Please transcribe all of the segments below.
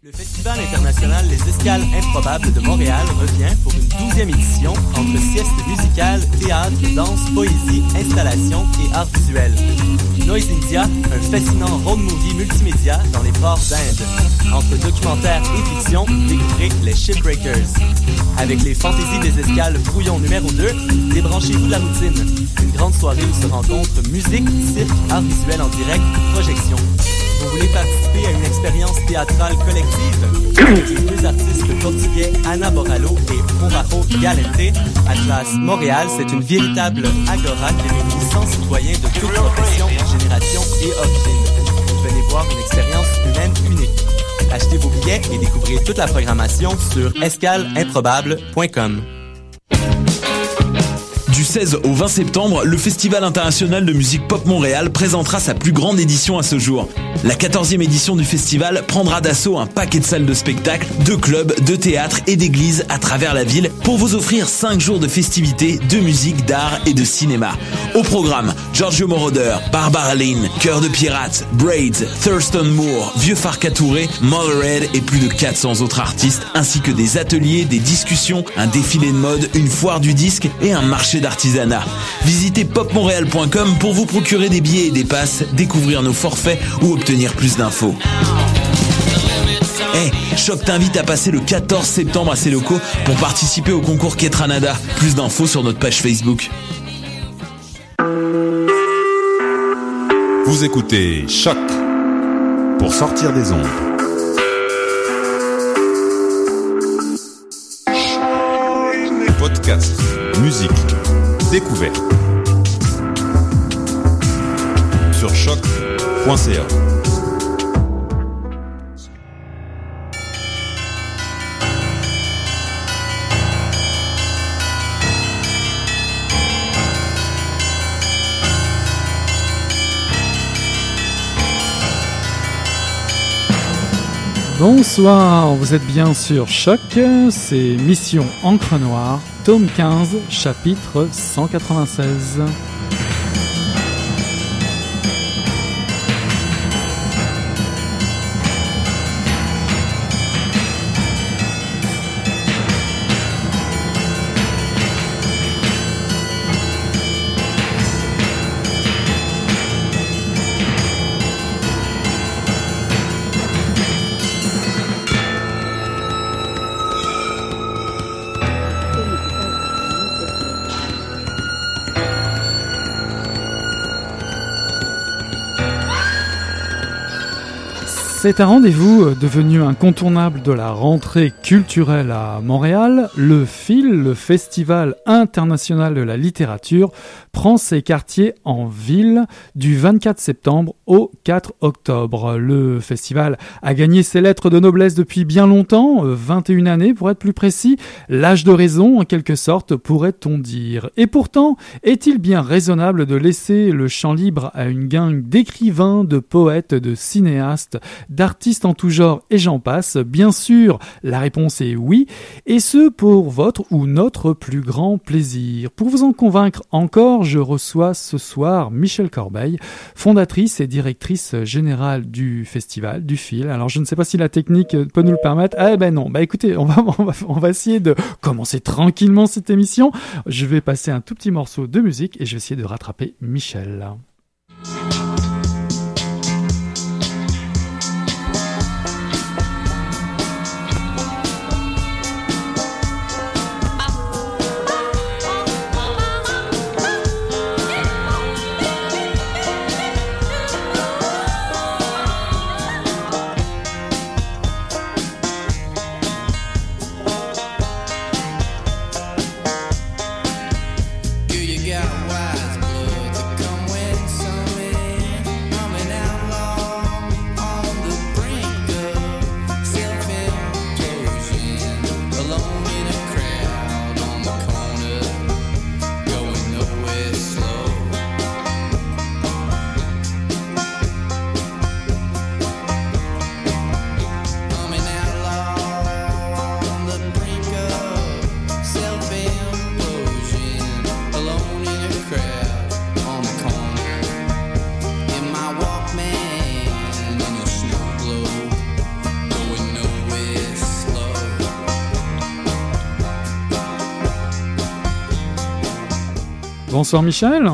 Le Festival international Les Escales Improbables de Montréal revient pour une douzième édition entre sieste musicale, théâtre, danse, poésie, installation et art visuel. Noise India, un fascinant road movie multimédia dans les ports d'Inde. Entre documentaire et fiction, découvrez les Shipbreakers. Avec les fantaisies des escales brouillon numéro 2, débranchez-vous de la routine. Une grande soirée où se rencontrent musique, cirque, art visuel en direct, projection. Vous voulez participer à une expérience théâtrale collective? Les deux artistes portugais Ana Boralo et Morajo Galente à Montréal, c'est une véritable agora qui réunit 100 citoyens de toutes professions, générations et origines. Venez voir une expérience humaine unique. Achetez vos billets et découvrez toute la programmation sur escaleimprobable.com. Du 16 au 20 septembre, le Festival international de musique pop Montréal présentera sa plus grande édition à ce jour. La 14e édition du festival prendra d'assaut un paquet de salles de spectacle, de clubs, de théâtres et d'églises à travers la ville pour vous offrir 5 jours de festivités, de musique, d'art et de cinéma. Au programme, Giorgio Moroder, Barbara Lynn, Cœur de Pirate, Braids, Thurston Moore, Vieux Farka Touré, Mothered et plus de 400 autres artistes, ainsi que des ateliers, des discussions, un défilé de mode, une foire du disque et un marché Visitez popmontréal.com pour vous procurer des billets et des passes, découvrir nos forfaits ou obtenir plus d'infos. Hey, Choc t'invite à passer le 14 septembre à ses locaux pour participer au concours Ketranada. Plus d'infos sur notre page Facebook. Vous écoutez Choc pour sortir des ondes. Podcast, musique, découverte. Sur choc.ca. Bonsoir, vous êtes bien sur Choc, c'est Mission Encre Noire, tome 15, chapitre 196. C'est un rendez-vous euh, devenu incontournable de la rentrée culturelle à Montréal. Le FIL, le Festival international de la littérature, prend ses quartiers en ville du 24 septembre au 4 octobre. Le festival a gagné ses lettres de noblesse depuis bien longtemps, 21 euh, années pour être plus précis, l'âge de raison en quelque sorte pourrait-on dire. Et pourtant, est-il bien raisonnable de laisser le champ libre à une gang d'écrivains, de poètes, de cinéastes, d'artistes en tout genre et j'en passe? Bien sûr, la réponse est oui, et ce pour votre ou notre plus grand plaisir. Pour vous en convaincre encore, je reçois ce soir Michel Corbeil, fondatrice et directrice générale du festival, du fil. Alors je ne sais pas si la technique peut nous le permettre. Eh ben non, bah écoutez, on va, on on va essayer de commencer tranquillement cette émission. Je vais passer un tout petit morceau de musique et je vais essayer de rattraper Michel. Bonsoir Michel.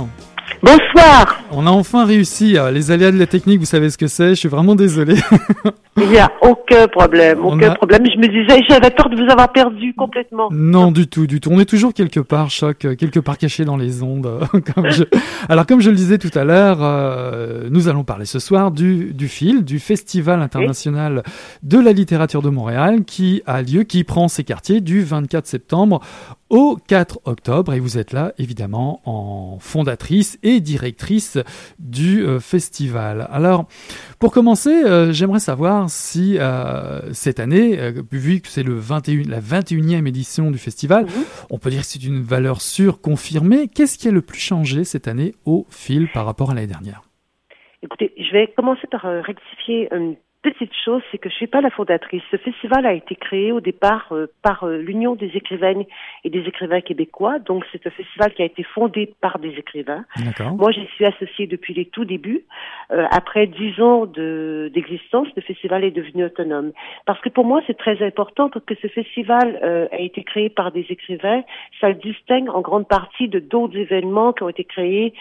Bonsoir. On a enfin réussi. Les aléas de la technique, vous savez ce que c'est. Je suis vraiment désolé. Il n'y a aucun problème, aucun problème. Je me disais, j'avais peur de vous avoir perdu complètement. Non, du tout, du tout. On est toujours quelque part, choc, euh, quelque part caché dans les ondes. Alors, comme je le disais tout à l'heure, euh, nous allons parler ce soir du, du FIL, du Festival international de la littérature de Montréal, qui a lieu, qui prend ses quartiers du 24 septembre au 4 octobre. Et vous êtes là, évidemment, en fondatrice et directrice du euh, festival. Alors, pour commencer, j'aimerais savoir si euh, cette année, euh, vu que c'est le 21, la 21e édition du festival, mhm. on peut dire que c'est une valeur sûre, confirmée. Qu'est-ce qui a le plus changé cette année au fil par rapport à l'année dernière? Écoutez, je vais commencer par euh, rectifier une petite chose, c'est que je suis pas la fondatrice. Ce festival a été créé au départ euh, par euh, l'Union des écrivaines et des écrivains québécois. Donc c'est un festival qui a été fondé par des écrivains. Moi, j'y suis associée depuis les tout débuts. Euh, après dix ans d'existence, le festival est devenu autonome. Parce que pour moi, c'est très important parce que ce festival a été créé par des écrivains. Ça le distingue en grande partie de d'autres événements qui ont été créés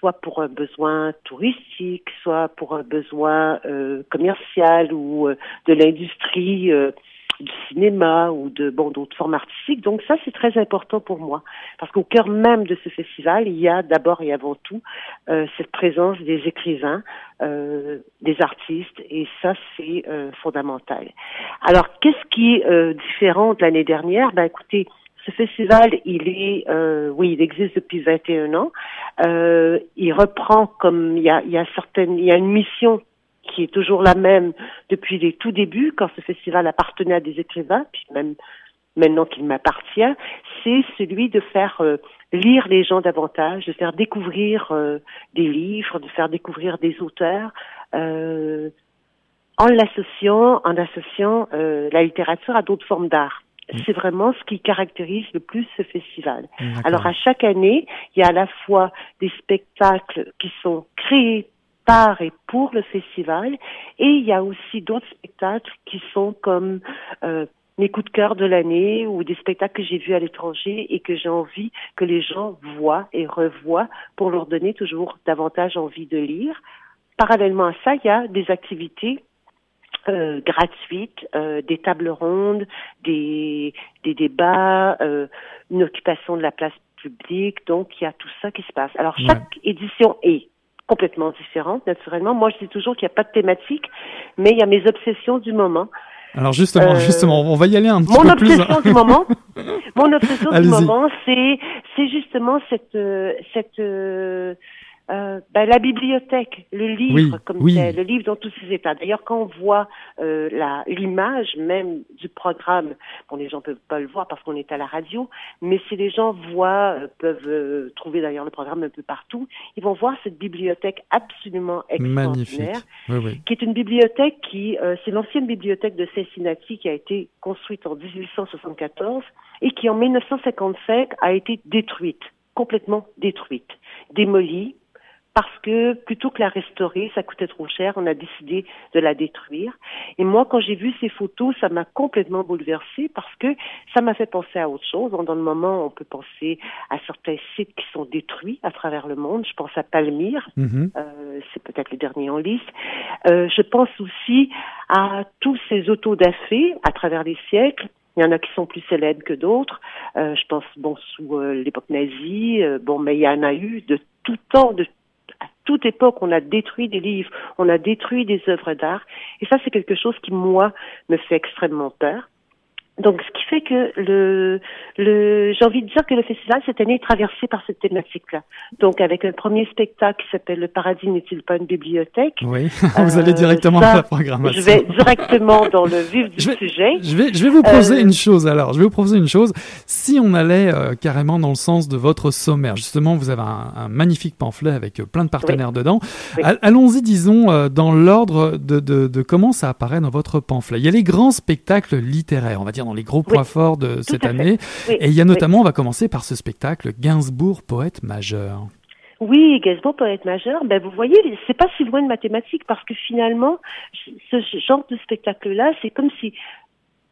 soit pour un besoin touristique, soit pour un besoin euh, commercial ou euh, de l'industrie euh, du cinéma ou de bon d'autres formes artistiques. Donc ça c'est très important pour moi parce qu'au cœur même de ce festival il y a d'abord et avant tout cette présence des écrivains, des artistes et ça c'est fondamental. Alors qu'est-ce qui est différent de l'année dernière? Ben écoutez ce festival, il est, euh, oui, il existe depuis 21 ans. Euh, il reprend comme il y a, y a certaines, il y a une mission qui est toujours la même depuis les tout débuts, quand ce festival appartenait à des écrivains, puis même maintenant qu'il m'appartient, c'est celui de faire euh, lire les gens davantage, de faire découvrir euh, des livres, de faire découvrir des auteurs, euh, en l'associant, en associant la littérature à d'autres formes d'art. Mm. c'est vraiment ce qui caractérise le plus ce festival. Alors à chaque année, il y a à la fois des spectacles qui sont créés par et pour le festival et il y a aussi d'autres spectacles qui sont comme euh, mes coups de cœur de l'année ou des spectacles que j'ai vus à l'étranger et que j'ai envie que les gens voient et revoient pour leur donner toujours davantage envie de lire. Parallèlement à ça, il y a des activités euh, gratuites, euh, des tables rondes, des, des débats, euh, une occupation de la place publique. Donc, il y a tout ça qui se passe. Alors, chaque édition est complètement différente, naturellement. Moi, je dis toujours qu'il n'y a pas de thématique, mais il y a mes obsessions du moment. Alors justement, justement, on va y aller un petit peu plus. Mon obsession du moment, mon obsession du moment, c'est c'est justement cette cette euh, ben, la bibliothèque, le livre comme tel, le livre dans tous ses états. D'ailleurs, quand on voit euh, l'image même du programme, bon, les gens peuvent pas le voir parce qu'on est à la radio, mais si les gens voient, euh, peuvent euh, trouver d'ailleurs le programme un peu partout, ils vont voir cette bibliothèque absolument extraordinaire, qui est une bibliothèque qui, c'est l'ancienne bibliothèque de Cincinnati qui a été construite en 1874 et qui en 1955 a été détruite, complètement détruite, démolie parce que plutôt que la restaurer, ça coûtait trop cher, on a décidé de la détruire. Et moi, quand j'ai vu ces photos, ça m'a complètement bouleversée parce que ça m'a fait penser à autre chose. Dans le moment, on peut penser à certains sites qui sont détruits à travers le monde. Je pense à Palmyre, mm-hmm. euh, c'est peut-être le dernier en liste. Euh, je pense aussi à tous ces autodafés à travers les siècles il y en a qui sont plus célèbres que d'autres. Euh, je pense, bon, sous euh, l'époque nazie, euh, bon, mais il y en a eu de tout temps, de toute époque, on a détruit des livres, on a détruit des œuvres d'art. Et ça, c'est quelque chose qui, moi, me fait extrêmement peur. Donc, ce qui fait que le, le, j'ai envie de dire que le festival cette année est traversé par cette thématique-là. Donc, avec un premier spectacle qui s'appelle Le paradis n'est-il pas une bibliothèque? Oui, vous allez directement dans la programmation. Je vais directement dans le vif du sujet. Je vais, je vais vous poser euh, une chose. Alors, je vais vous proposer une chose. Si on allait euh, carrément dans le sens de votre sommaire, justement, vous avez un, magnifique pamphlet avec euh, plein de partenaires dedans. Allons-y, disons, dans l'ordre de, de, de comment ça apparaît dans votre pamphlet. Il y a les grands spectacles littéraires, on va dire les gros points forts de cette année. Et il y a notamment, on va commencer par ce spectacle Gainsbourg, poète majeur. Oui, Gainsbourg, poète majeur. Ben vous voyez, c'est pas si loin de mathématiques parce que finalement, ce genre de spectacle-là, c'est comme si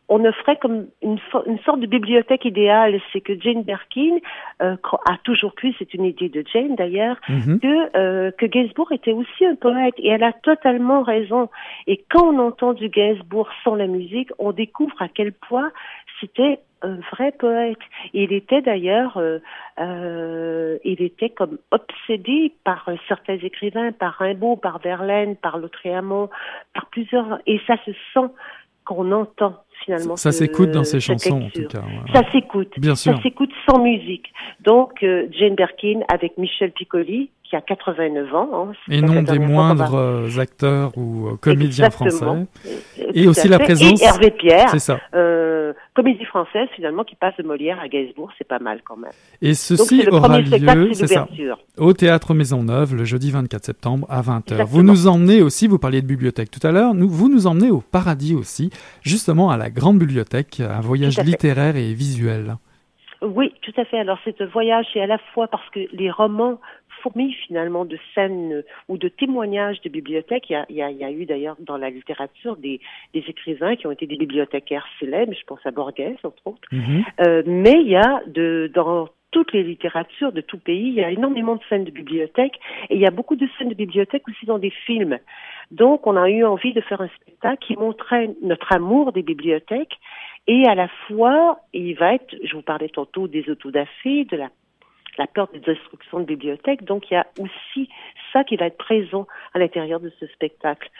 on offrait comme une, une sorte de bibliothèque idéale. C'est que Jane Birkin euh, a toujours cru, c'est une idée de Jane d'ailleurs, mhm. que euh, que Gainsbourg était aussi un poète et elle a totalement raison. Et quand on entend du Gainsbourg sans la musique, on découvre à quel point c'était un vrai poète. Il était d'ailleurs, euh, euh, il était comme obsédé par certains écrivains, par Rimbaud, par Verlaine, par Lautréamont, par plusieurs, et ça se sent qu'on entend finalement. Ça, s'écoute dans ses chansons, en tout cas. Ça s'écoute. Bien sûr. Ça s'écoute sans musique. Donc, euh, Jane Birkin avec Michel Piccoli, qui a 89 ans. Hein, et non des moindres euh, acteurs ou euh, comédiens français. Et aussi la présence. Et Hervé Pierre. C'est ça. Euh, comédie française, finalement, qui passe de Molière à Gainsbourg, c'est pas mal quand même. Et ceci aura lieu, c'est ça, au Théâtre Maisonneuve, le jeudi 24 septembre à 20h. Vous nous emmenez aussi, vous parliez de bibliothèque tout à l'heure, nous, vous nous emmenez au Paradis aussi, justement à la Grande Bibliothèque, un voyage littéraire et visuel. Oui, tout à fait. Alors c'est un voyage, et à la fois parce que les romans fourmille finalement de scènes ou de témoignages de bibliothèques. Il y a, il y a, il y a eu d'ailleurs dans la littérature des, des, écrivains qui ont été des bibliothécaires célèbres, je pense à Borges entre autres. Mhm. Euh, mais il y a de, dans toutes les littératures de tout pays, il y a énormément de scènes de bibliothèques et il y a beaucoup de scènes de bibliothèques aussi dans des films. Donc on a eu envie de faire un spectacle qui montrait notre amour des bibliothèques et à la fois, il va être, je vous parlais tantôt des autodafés, de la la peur des destructions de bibliothèques. Donc il y a aussi ça qui va être présent à l'intérieur de ce spectacle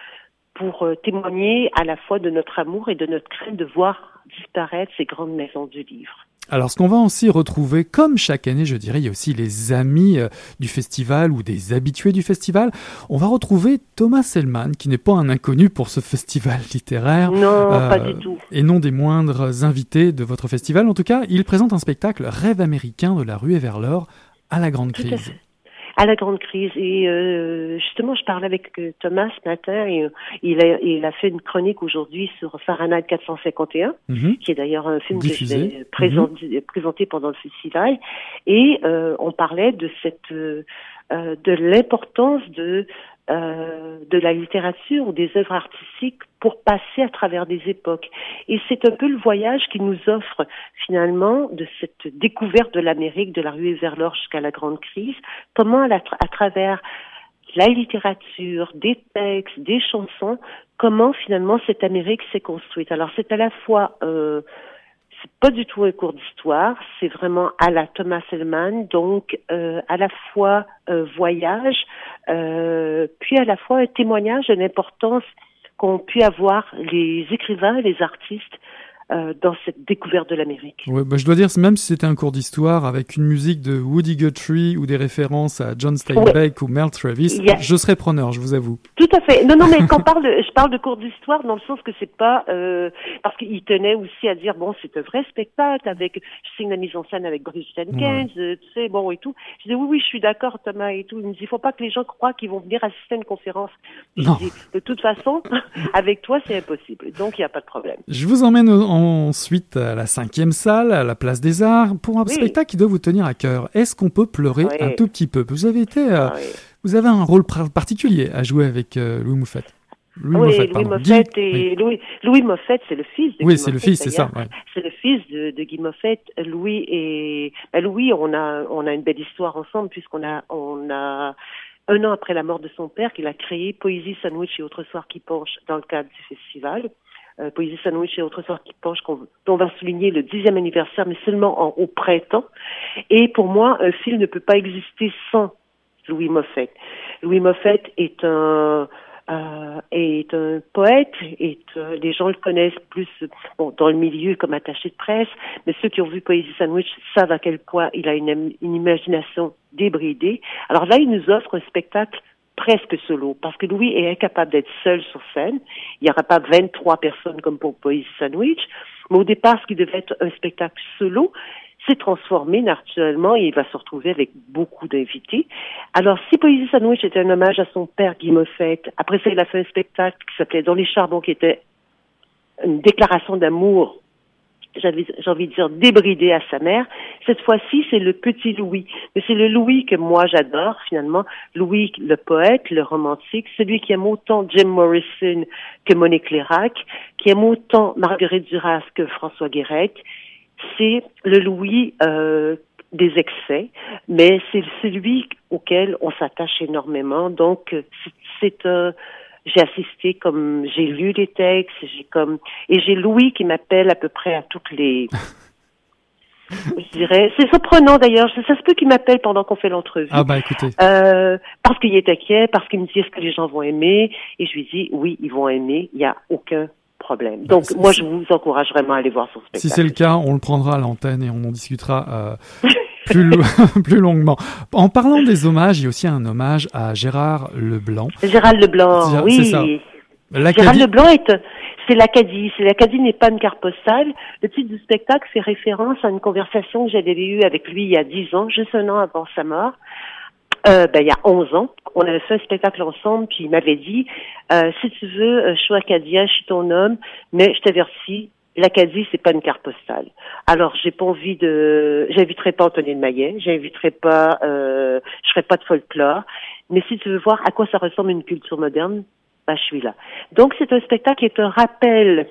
pour euh, témoigner à la fois de notre amour et de notre crainte de voir disparaître ces grandes maisons du livre. Alors, ce qu'on va aussi retrouver, comme chaque année, je dirais, il y a aussi les amis euh, du festival ou des habitués du festival. On va retrouver Thomas Selman, qui n'est pas un inconnu pour ce festival littéraire. Non, pas euh, du tout. Et non des moindres invités de votre festival. En tout cas, il présente un spectacle Rêve américain de la rue vers l'or à la grande crise à la grande crise. Et euh, justement, je parlais avec euh, Thomas ce matin et euh, il, a, il a fait une chronique aujourd'hui sur Fahrenheit 451, mhm. qui est d'ailleurs un film que j'ai mhm. présenté pendant le festival. Et on parlait de cette de l'importance de euh, de la littérature ou des œuvres artistiques pour passer à travers des époques. Et c'est un peu le voyage qui nous offre finalement de cette découverte de l'Amérique, de la ruée vers l'or jusqu'à la grande crise, comment à, à travers la littérature, des textes, des chansons, comment finalement cette Amérique s'est construite. Alors c'est à la fois euh, c'est pas du tout un cours d'histoire, c'est vraiment à la Thomas Hellman, donc euh, à la fois euh, voyage, euh, puis à la fois un témoignage de l'importance qu'ont pu avoir les écrivains, les artistes euh, dans cette découverte de l'Amérique. Ouais, bah, je dois dire, même si c'était un cours d'histoire avec une musique de Woody Guthrie ou des références à John Steinbeck ou Mel Travis, je serais preneur, je vous avoue. Tout à fait. Non, non, mais quand parle, je parle de cours d'histoire dans le sens que c'est pas euh, parce qu'il tenait aussi à dire bon, c'est un vrai spectacle avec, je signe la mise en scène avec Boris Jenkins, euh, tu sais, bon et tout. Je dis oui, oui, je suis d'accord, Thomas et tout. Il me dit, il faut pas que les gens croient qu'ils vont venir assister à une conférence. Je dis, de toute façon, avec toi, c'est impossible. Donc il n'y a pas de problème. Je vous emmène en ensuite à la cinquième salle, à la place des Arts, pour un spectacle qui doit vous tenir à cœur. Est-ce qu'on peut pleurer un tout petit peu? Vous avez été, euh, ah vous avez un rôle particulier à jouer avec euh, Louis Moufette. Louis oui, Moffett, Louis Moffett et Louis, Louis Moffett, c'est le fils de oui, c'est le fils, c'est ça. C'est le fils de, de, Guy Moffett. Louis et ben Louis, on a on a une belle histoire ensemble puisqu'on a on a un an après la mort de son père qu'il a créé Poésie Sandwich et autres soirs qui penchent dans le cadre du festival. Euh, Poésie Sandwich et autres soirs qui penchent, dont on va souligner le dixième anniversaire, mais seulement en, au printemps. Et pour moi, un film ne peut pas exister sans Louis Moffett. Louis Moffett est un euh, est un poète, et euh, les gens le connaissent plus bon, dans le milieu comme attaché de presse, mais ceux qui ont vu Poésie Sandwich savent à quel point il a une imagination débridée. Alors là, il nous offre un spectacle presque solo, parce que Louis est incapable d'être seul sur scène. Il n'y aura pas 23 personnes comme pour Poésie Sandwich, mais au départ, ce qui devait être un spectacle solo, s'est transformé naturellement et il va se retrouver avec beaucoup d'invités. Alors, si Poésie Sandwich était un hommage à son père Guy Moffett, après ça, il a fait un spectacle qui s'appelait Dans les charbons, qui était une déclaration d'amour j'ai envie de dire débridé à sa mère. Cette fois-ci, c'est le petit Louis. Mais c'est le Louis que moi j'adore finalement. Louis, le poète, le romantique, celui qui aime autant Jim Morrison que Monique Lérac, qui aime autant Marguerite Duras que François Guérec. C'est le Louis euh, des excès, mais c'est celui auquel on s'attache énormément. Donc, c'est un j'ai assisté comme j'ai lu les textes, j'ai comme et j'ai Louis qui m'appelle à peu près à toutes les je dirais. C'est surprenant d'ailleurs. Ça, se peut qu'il m'appelle pendant qu'on fait l'entrevue. Ah bah écoutez. Euh, parce qu'il est inquiet parce qu'il me dit est-ce que les gens vont aimer? Et je lui dis oui ils vont aimer. Il y a aucun problème. Donc moi je vous encourage vraiment à aller voir son spectacle. si c'est le cas on le prendra à l'antenne et on en discutera euh, plus, plus longuement. En parlant des hommages, il y a aussi un hommage à Gérard Leblanc. Gérard Leblanc, oui. Ça. Gérard Leblanc est c'est l'Acadie. C'est l'Acadie n'est pas une carte postale. Le titre du spectacle fait référence à une conversation que j'avais eue avec lui il y a dix ans, juste un an avant sa mort. Euh, ben, il y a onze ans. On avait fait un spectacle ensemble, puis il m'avait dit, euh, si tu veux, euh, je suis acadien, je suis ton homme, mais je t'avertis, l'Acadie, c'est pas une carte postale. Alors, j'ai pas envie de, j'inviterai pas Anthony de Maillet, j'inviterai pas, euh, je ferai pas de folklore. Mais si tu veux voir à quoi ça ressemble une culture moderne, bah, je suis là. Donc, c'est un spectacle qui est un rappel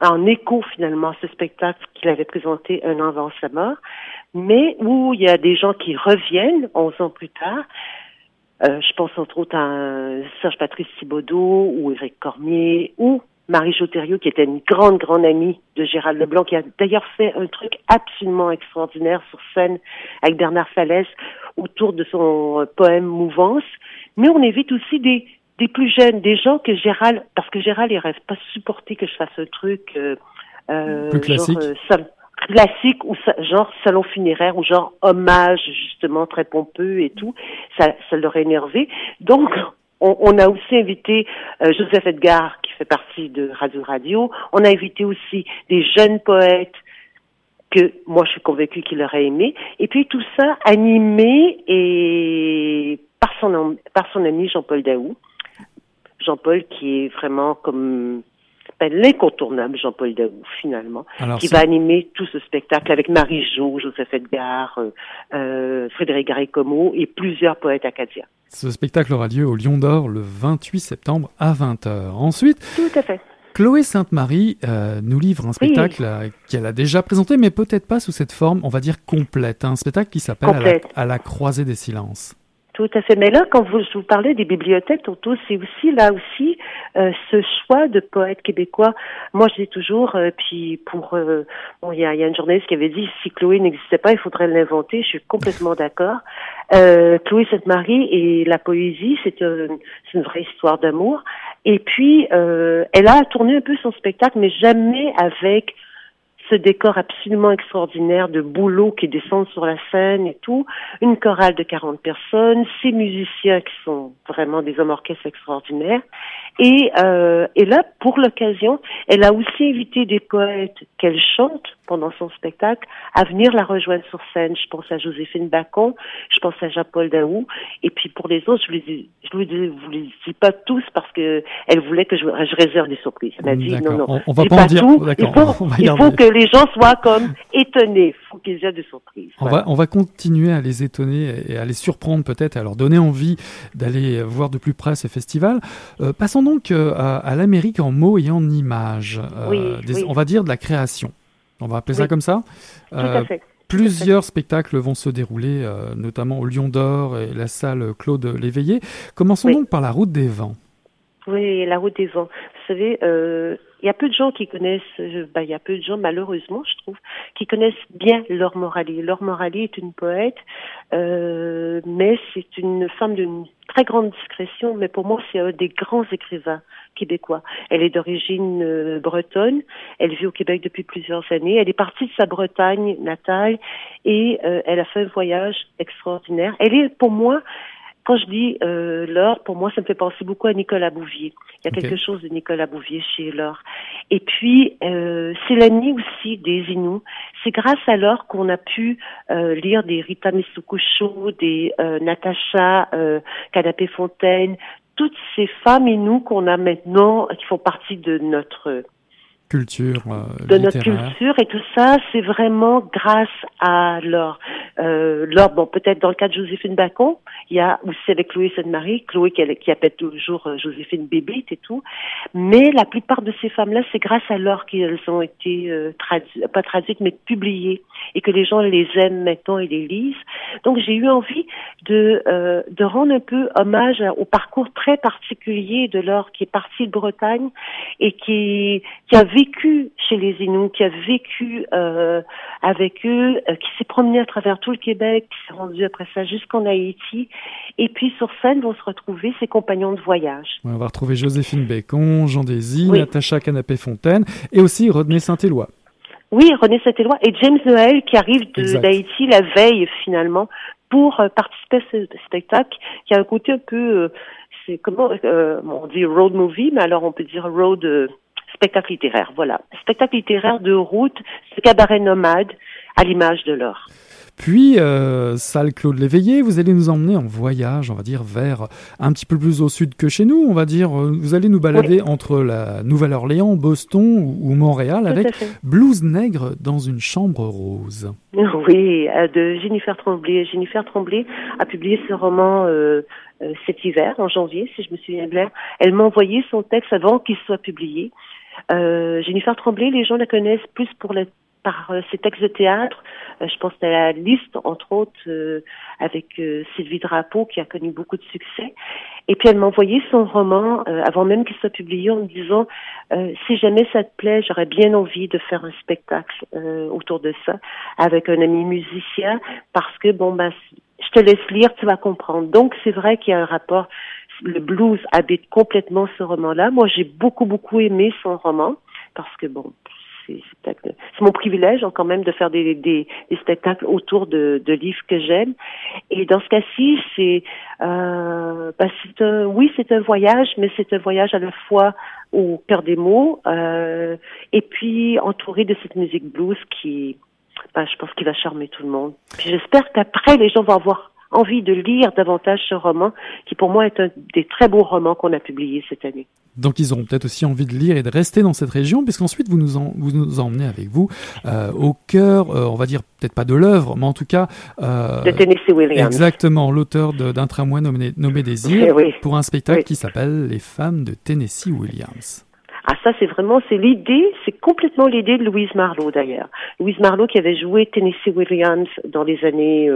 en écho finalement à ce spectacle qu'il avait présenté un an avant sa mort, mais où il y a des gens qui reviennent 11 ans plus tard. Euh, je pense entre autres à Serge Patrice Thibaudot ou Éric Cormier ou Marie Joterio, qui était une grande, grande amie de Gérald Leblanc, qui a d'ailleurs fait un truc absolument extraordinaire sur scène avec Bernard Falès autour de son euh, poème Mouvance. Mais on évite aussi des, des plus jeunes, des gens que Gérald, parce que Gérald, il reste pas supporté que je fasse un truc, euh, euh plus classique. Genre, euh, classique ou genre salon funéraire ou genre hommage justement très pompeux et tout, ça, ça l'aurait énervé. Donc on, a aussi invité euh, Joseph Edgar, qui fait partie de Radio Radio. On a invité aussi des jeunes poètes que moi je suis convaincue qu'il aurait aimé. Et puis tout ça animé et par son par son ami Jean-Paul Daou. Jean-Paul qui est vraiment comme l'incontournable Jean-Paul Daou, finalement, qui va animer tout ce spectacle avec Marie-Jo, Joseph Edgar, euh, euh Frédéric Garry-Como et plusieurs poètes acadiens. Ce spectacle aura lieu au Lion d'Or le 28 septembre à 20h. Ensuite, tout à fait. Chloé Sainte-Marie euh, nous livre un spectacle qu'elle a déjà présenté, mais peut-être pas sous cette forme, on va dire complète. Un spectacle qui s'appelle à, la croisée des silences. Tout à fait. Mais là, quand vous, je vous parlais des bibliothèques, Toto, c'est aussi là aussi euh, ce choix de poètes québécois. Moi, je dis toujours, euh, puis pour, euh, bon, il y a, y a, une journaliste qui avait dit si Chloé n'existait pas, il faudrait l'inventer. Je suis complètement d'accord. Chloé Sainte-Marie et la poésie, c'est une, une, vraie histoire d'amour. Et puis, elle a tourné un peu son spectacle, mais jamais avec ce décor absolument extraordinaire de boulot qui descendent sur la scène et tout, une chorale de 40 personnes, ces musiciens qui sont vraiment des hommes orchestres extraordinaires. Et, euh, et là, pour l'occasion, elle a aussi invité des poètes qu'elle chante pendant son spectacle à venir la rejoindre sur scène. Je pense à Joséphine Bacon, je pense à Jean-Paul Daou, et puis pour les autres, je lui dis, je lui dis, vous les dis pas tous parce que elle voulait que je, je réserve des surprises. Elle m'a dit non non, on, on va pas, en dire. Tout. Il faut, il faut que les gens soient comme étonnés. Il faut qu'ils aient des surprises. On va on va continuer à les étonner et à les surprendre peut-être, à leur donner envie d'aller voir de plus près ces festivals. Euh, passons donc euh, à, l'Amérique en mots et en images. Euh, On va dire de la création. On va appeler ça comme ça. Tout à euh, fait. Plusieurs spectacles vont se dérouler, euh, notamment au Lion d'Or et la salle Claude Léveillé. Commençons donc par la route des vents. Oui, la route des vents. Vous savez, euh, il y a peu de gens qui connaissent, ben, il y a peu de gens malheureusement, je trouve, qui connaissent bien Laure Morali. Laure Morali est une poète, mais c'est une femme d'une très grande discrétion, mais pour moi c'est un des grands écrivains québécois. Elle est d'origine euh, bretonne. Elle vit au Québec depuis plusieurs années. Elle est partie de sa Bretagne natale et euh, elle a fait un voyage extraordinaire. Elle est pour moi quand je dis euh, Laure, pour moi, ça me fait penser beaucoup à Nicolas Bouvier. Il y a quelque chose de Nicolas Bouvier chez Laure. Et puis, euh, c'est l'année aussi des Inuits. C'est grâce à Laure qu'on a pu euh, lire des Rita Misukusho, des euh, Natacha euh, Canapé-Fontaine, toutes ces femmes et nous qu'on a maintenant, qui font partie de notre culture euh, de notre culture et tout ça, c'est vraiment grâce à l'or. Euh, l'or, bon, peut-être dans le cas de Joséphine Bacon, il y a aussi avec Chloé Sainte-Marie, Chloé qui, qui, appelle toujours euh, Joséphine Bébite et tout, mais la plupart de ces femmes-là, c'est grâce à l'or qu'elles ont été euh, traduites, pas traduites, mais publiées et que les gens les aiment maintenant et les lisent. Donc j'ai eu envie de euh, de rendre un peu hommage au parcours très particulier de l'or qui est parti de Bretagne et qui qui a vécu chez les Inuits, qui a vécu euh, avec eux, euh, qui s'est promené à travers tout le Québec, qui s'est rendu après ça jusqu'en Haïti. Et puis sur scène vont se retrouver ses compagnons de voyage. on va retrouver Joséphine Bécon, Jean Désy, Natacha Canapé-Fontaine et aussi René Saint-Éloi. Oui, René Saint-Éloi et James Noël qui arrive d'Haïti la veille finalement pour euh, participer à ce spectacle qui a un côté un peu, c'est comment on dit road movie, mais alors on peut dire road spectacle littéraire, voilà. Spectacle littéraire de route, ce cabaret nomade à l'image de l'or. Puis, euh, salle Claude Léveillé, vous allez nous emmener en voyage, on va dire, vers un petit peu plus au sud que chez nous, on va dire. Euh, vous allez nous balader entre la Nouvelle-Orléans, Boston ou, Montréal avec Blues Nègre dans une chambre rose. Oui, euh, de Jennifer Tremblay. Jennifer Tremblay a publié ce roman euh, cet hiver, en janvier, si je me souviens bien. Elle m'a envoyé son texte avant qu'il soit publié. Euh, Jennifer Tremblay, les gens la connaissent plus pour par euh, ses textes de théâtre. Euh, je pense à la liste, entre autres, avec Sylvie Drapeau, qui a connu beaucoup de succès. Et puis elle m'a envoyé son roman avant même qu'il soit publié en me disant si jamais ça te plaît, j'aurais bien envie de faire un spectacle autour de ça avec un ami musicien parce que bon ben je te laisse lire, tu vas comprendre. Donc c'est vrai qu'il y a un rapport le blues habite complètement ce roman-là. Moi, j'ai beaucoup, beaucoup aimé son roman parce que, bon, c'est mon privilège hein, quand même de faire des, des, spectacles autour de, de livres que j'aime. Et dans ce cas-ci, c'est euh, bah, un, oui, c'est un voyage, mais c'est un voyage à la fois au cœur des mots euh, et puis entouré de cette musique blues qui, bah, je pense qu'il va charmer tout le monde. Puis j'espère qu'après les gens vont avoir envie de lire davantage ce roman, qui pour moi est un des très beaux romans qu'on a publiés cette année. Donc ils auront peut-être aussi envie de lire et de rester dans cette région, puisqu'ensuite vous nous, vous nous emmenez avec vous euh, au cœur, euh, on va dire peut-être pas de l'œuvre, mais en tout cas... Euh, de Tennessee Williams. Exactement, l'auteur d'un tramway nommé, nommé Désir, pour un spectacle qui s'appelle Les femmes de Tennessee Williams. Ah ça c'est vraiment c'est l'idée, c'est complètement l'idée de Louise Marlowe d'ailleurs. Louise Marlowe qui avait joué Tennessee Williams dans les années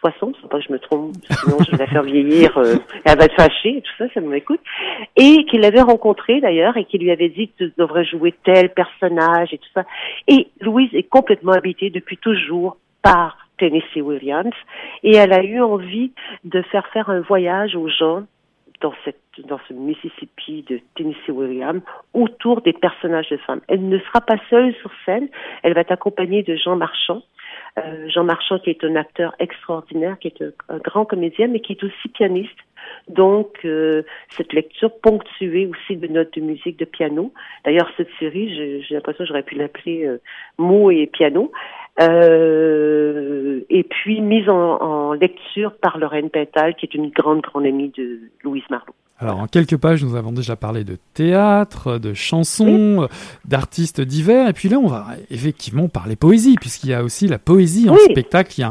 60, faut pas que je me trompe, sinon je vais la faire vieillir, euh, elle va être fâchée, tout ça, ça m'écoute. Et qu'il l'avait rencontré d'ailleurs et qui lui avait dit que tu devrais jouer tel personnage et tout ça. Et Louise est complètement habitée depuis toujours par Tennessee Williams et elle a eu envie de faire faire un voyage aux gens dans cette dans ce Mississippi de Tennessee Williams autour des personnages de femmes. Elle ne sera pas seule sur scène, elle va être accompagnée de Jean Marchand, euh, Jean Marchand qui est un acteur extraordinaire, qui est un, grand comédien, mais qui est aussi pianiste. Donc, euh, cette lecture ponctuée aussi de notes de musique de piano. D'ailleurs, cette série, j'ai l'impression que j'aurais pu l'appeler euh, mots et piano. Et puis mise en, en, lecture par Lorraine Pétal, qui est une grande, grande amie de Louise Marlowe. Alors, en quelques pages, nous avons déjà parlé de théâtre, de chansons, d'artistes divers, et puis là, on va effectivement parler poésie, puisqu'il y a aussi la poésie en spectacle, qui,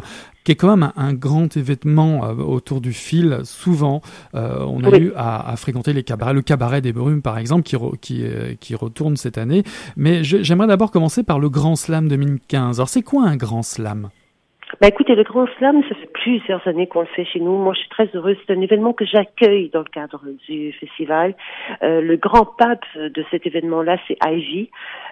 est quand même un, grand événement euh, autour du fil. Souvent, euh, on a eu à, fréquenter les cabarets, le cabaret des brumes, par exemple, qui, qui, euh, qui retourne cette année. Mais j'aimerais d'abord commencer par le Grand Slam 2015. Alors, c'est quoi un Grand Slam? Bah écoutez, le Grand Slam, ça fait plusieurs années qu'on le fait chez nous. Moi, je suis très heureuse. C'est un événement que j'accueille dans le cadre du festival. Euh, le grand pape de cet événement-là, c'est Ivy,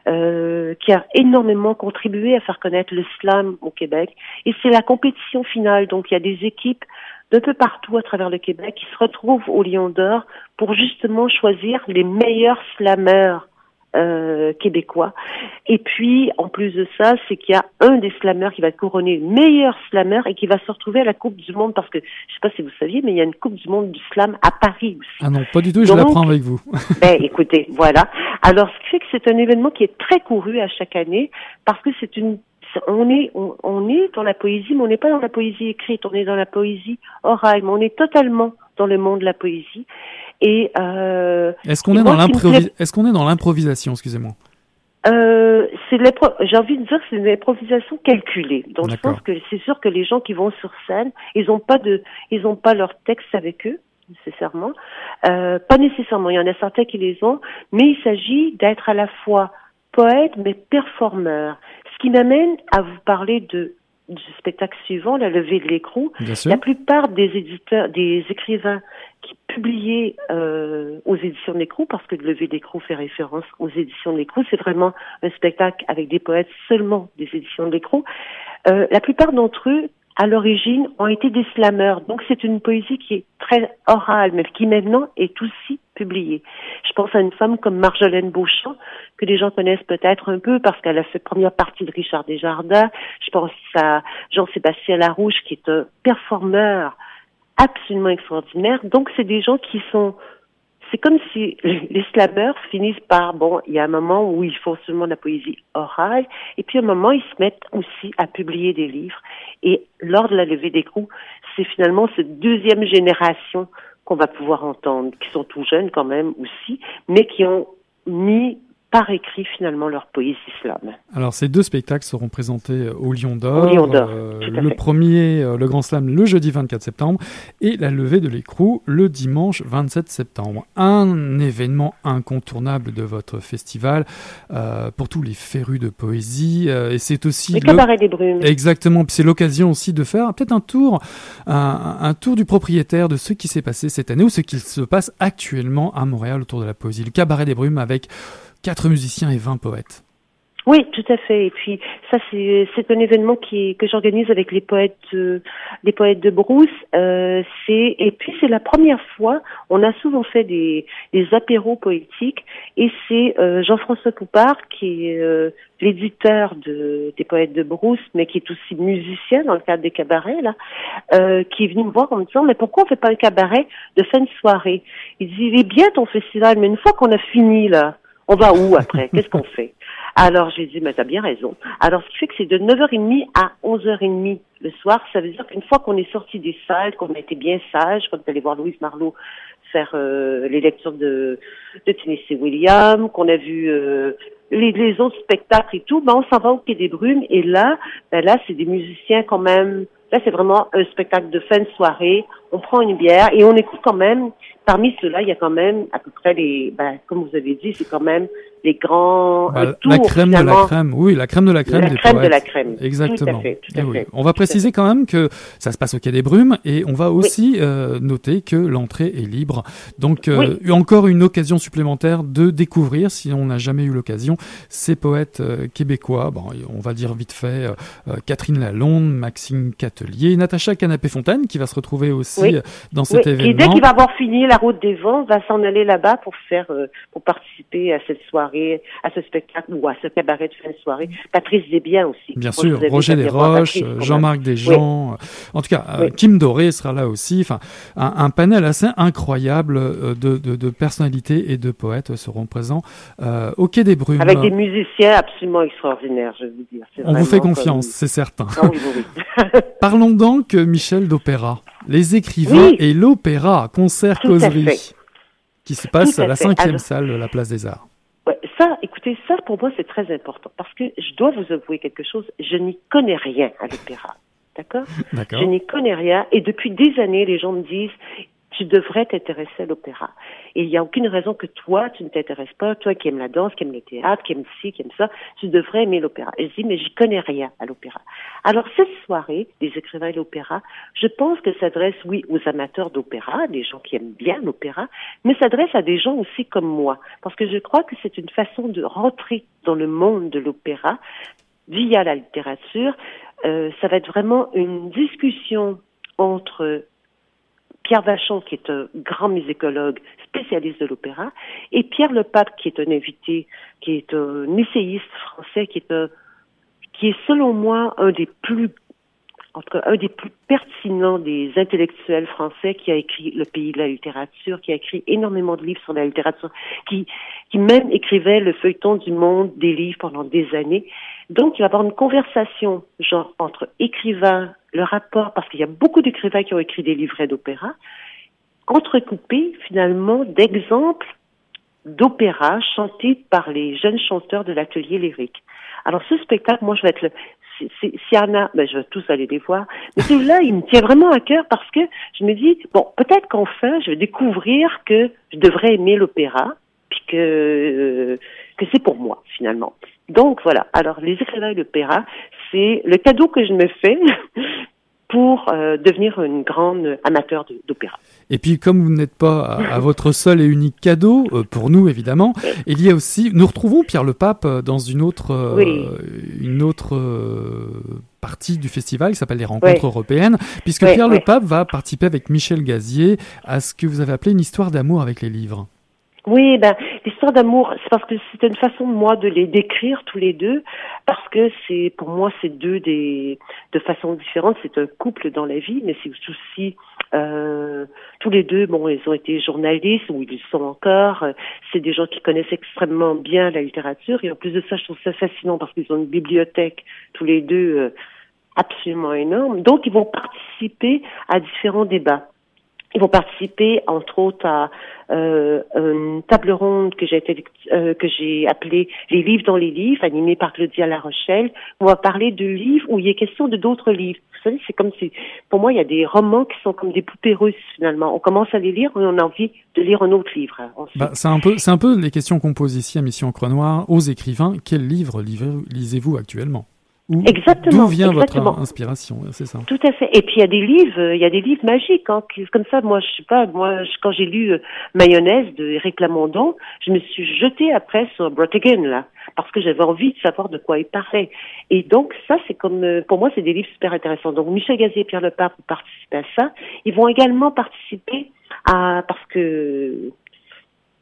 euh, qui a énormément contribué à faire connaître le slam au Québec. Et c'est la compétition finale. Donc, il y a des équipes d'un peu partout à travers le Québec qui se retrouvent au Lion d'Or pour justement choisir les meilleurs slammeurs euh, québécois. Et puis, en plus de ça, c'est qu'il y a un des slammers qui va être couronné meilleur slammer et qui va se retrouver à la Coupe du Monde parce que, je sais pas si vous saviez, mais il y a une Coupe du Monde du slam à Paris aussi. Ah non, pas du tout, je l'apprends avec vous. ben, écoutez, voilà. Alors, ce qui fait que c'est un événement qui est très couru à chaque année parce que c'est une on est, on, est dans la poésie, mais on n'est pas dans la poésie écrite, on est dans la poésie orale, mais on est totalement dans le monde de la poésie. Et euh, est-ce qu'on est, dans est dans l'improvisation Excusez-moi. euh, c'est j'ai envie de dire que c'est une improvisation calculée. Donc je pense que c'est sûr que les gens qui vont sur scène, ils ont pas de, ils ont pas leur texte avec eux nécessairement, euh, pas nécessairement. Il y en a certains qui les ont, mais il s'agit d'être à la fois poète mais performeur. Ce qui m'amène à vous parler de du spectacle suivant, La levée de l'écrou. La plupart des éditeurs, des écrivains qui publiaient euh, aux éditions de l'écrou, parce que Levé d'écrou fait référence aux éditions de l'écrou, c'est vraiment un spectacle avec des poètes seulement des éditions de l'écrou. Euh, la plupart d'entre eux à l'origine, ont été des slameurs. Donc c'est une poésie qui est très orale, mais qui maintenant est aussi publiée. Je pense à une femme comme Marjolaine Beauchamp, que les gens connaissent peut-être un peu parce qu'elle a fait première partie de Richard Desjardins. Je pense à Jean-Sébastien Larouche, qui est un performeur absolument extraordinaire. Donc c'est des gens qui sont c'est comme si les slameurs finissent par, bon, il y a un moment où ils font seulement de la poésie orale, et puis un moment, ils se mettent aussi à publier des livres. Et lors de la levée d'écrou, c'est finalement cette deuxième génération qu'on va pouvoir entendre, qui sont tout jeunes quand même aussi, mais qui ont mis par écrit finalement leur poésie slam. Alors ces deux spectacles seront présentés au Lion d'Or. Euh, le premier, euh, le Grand Slam, le jeudi 24 septembre et la levée de l'écrou le dimanche 27 septembre. Un événement incontournable de votre festival euh, pour tous les férus de poésie et c'est aussi le cabaret des brumes. Exactement, c'est l'occasion aussi de faire peut-être un tour, un, un, tour du propriétaire de ce qui s'est passé cette année ou ce qui se passe actuellement à Montréal autour de la poésie. Le cabaret des brumes avec Quatre musiciens et 20 poètes. Oui, tout à fait. Et puis ça, c'est un événement que j'organise avec les poètes les poètes de Brousse. Euh, et puis c'est la première fois. On a souvent fait des apéros poétiques et c'est euh, Jean-François Poupard qui est euh, l'éditeur de des poètes de Brousse, mais qui est aussi musicien dans le cadre des cabarets là, qui est venu me voir en me disant mais pourquoi on fait pas un cabaret de fin de soirée? Il dit il est bien ton festival, mais une fois qu'on a fini là on va où après? Qu'est-ce qu'on fait? Alors j'ai dit, mais t'as bien raison. Alors ce qui fait que c'est de 9h30 à 11h30 le soir. Ça veut dire qu'une fois qu'on est sorti des salles, qu'on a été bien sage, qu'on est allé voir Louise Marlowe faire euh, les lectures de, de Tennessee Williams, qu'on a vu euh, les, les, autres spectacles et tout, ben on s'en va au Quai des Brumes. Et là, ben là, c'est des musiciens quand même. Là, c'est vraiment un spectacle de fin de soirée. On prend une bière et on écoute quand même parmi ceux-là, il y a quand même à peu près les, ben, comme vous avez dit, c'est quand même les grands bah, la crème de la crème, oui, la crème de la crème la des crème de la crème. Exactement. Tout à fait, tout à eh fait. On va préciser quand même que ça se passe au Quai des Brumes et on va aussi euh, noter que l'entrée est libre. Donc euh, encore une occasion supplémentaire de découvrir, si on n'a jamais eu l'occasion, ces poètes euh, québécois. Bon, on va dire vite fait Catherine Lalonde, Maxime Catelier, Natacha Canapé-Fontaine qui va se retrouver aussi dans cet événement. Et dès qu'il va avoir fini la route des vents, va s'en aller là-bas pour faire, pour participer à cette soirée à ce spectacle ou à ce cabaret de fin de soirée. Patrice Desbiens aussi. Bien sûr, Roger Desroches, Jean-Marc Desjans. En tout cas, euh, Kim Doré sera là aussi. Enfin, un, panel assez incroyable euh, de, de, personnalités et de poètes seront présents euh, au Quai des Brumes. Avec des musiciens absolument extraordinaires, je veux dire. On vous fait confiance, c'est certain. Ah Parlons donc, Michel, d'opéra. Les écrivains et l'opéra, concert causerie, qui se passe à, la cinquième salle de la Place des Arts. Ça, écoutez, ça pour moi c'est très important. Parce que je dois vous avouer quelque chose, je n'y connais rien à l'opéra. D'accord. Je n'y connais rien. Et depuis des années, les gens me disent tu devrais t'intéresser à l'opéra. Et il n'y a aucune raison que toi, tu ne t'intéresses pas, toi qui aimes la danse, qui aimes le théâtre, qui aimes ci, qui aimes ça, tu devrais aimer l'opéra. Et je dis, mais j'y connais rien à l'opéra. Alors, cette soirée des écrivains de l'opéra, je pense que s'adresse, oui, aux amateurs d'opéra, des gens qui aiment bien l'opéra, mais s'adresse à des gens aussi comme moi. Parce que je crois que c'est une façon de rentrer dans le monde de l'opéra via la littérature. Euh, ça va être vraiment une discussion entre Pierre Vachon, qui est un grand musicologue spécialiste de l'opéra, et Pierre Lepape, qui est un invité, qui est un essayiste français, qui est qui est selon moi un des plus entre un des plus pertinents des intellectuels français qui a écrit Le pays de la littérature, qui a écrit énormément de livres sur la littérature, qui, qui même écrivait le feuilleton du monde des livres pendant des années. Donc, il va y avoir une conversation, genre, entre écrivains, le rapport, parce qu'il y a beaucoup d'écrivains qui ont écrit des livrets d'opéra, entrecoupés, finalement, d'exemples d'opéra chanté par les jeunes chanteurs de l'atelier lyrique. Alors ce spectacle, moi je vais être le, s'il y en a, ben, je vais tous aller les voir. Mais celui-là, il me tient vraiment à cœur parce que je me dis, bon, peut-être qu'enfin, je vais découvrir que je devrais aimer l'opéra, puis que, euh, que c'est pour moi, finalement. Donc voilà. Alors, les écrivains et l'opéra, c'est le cadeau que je me fais pour euh, devenir une grande amateur d'opéra. Et puis, comme vous n'êtes pas à, votre seul et unique cadeau, euh, pour nous évidemment, il y a aussi, nous retrouvons Pierre le Pape euh, dans une autre, une autre partie du festival qui s'appelle les Rencontres européennes, puisque Pierre le Pape va participer avec Michel Gazier à ce que vous avez appelé une histoire d'amour avec les livres. Oui, ben l'histoire d'amour, c'est parce que c'était une façon moi de les décrire tous les deux, parce que c'est pour moi c'est deux des de façons différentes. C'est un couple dans la vie, mais c'est aussi euh, tous les deux. Bon, ils ont été journalistes ou ils le sont encore. C'est des gens qui connaissent extrêmement bien la littérature et en plus de ça, je trouve ça fascinant parce qu'ils ont une bibliothèque tous les deux euh, absolument énorme. Donc, ils vont participer à différents débats. Ils vont participer, entre autres, à euh, une table ronde que j'ai euh, que j'ai appelée Les livres dans les livres, animée par Claudia La Rochelle. On va parler de livres où il est question de d'autres livres. Vous savez, c'est comme si, pour moi, il y a des romans qui sont comme des poupées russes finalement. On commence à les lire et on a envie de lire un autre livre. Bah, c'est un peu, c'est un peu les questions qu'on pose ici à Mission Croix aux écrivains. Quel livre lisez-vous actuellement? Exactement. D'où vient votre inspiration, c'est ça. Tout à fait. Et puis il y a des livres, il y a des livres magiques, hein, comme ça. Moi, je sais pas, moi, quand j'ai lu euh, Mayonnaise de Eric Lamondon, je me suis jetée après sur Again, là, parce que j'avais envie de savoir de quoi il parlait. Et donc ça, c'est comme, euh, pour moi, c'est des livres super intéressants. Donc Michel Gazier et Pierre Lepard vont participer à ça. Ils vont également participer à, parce que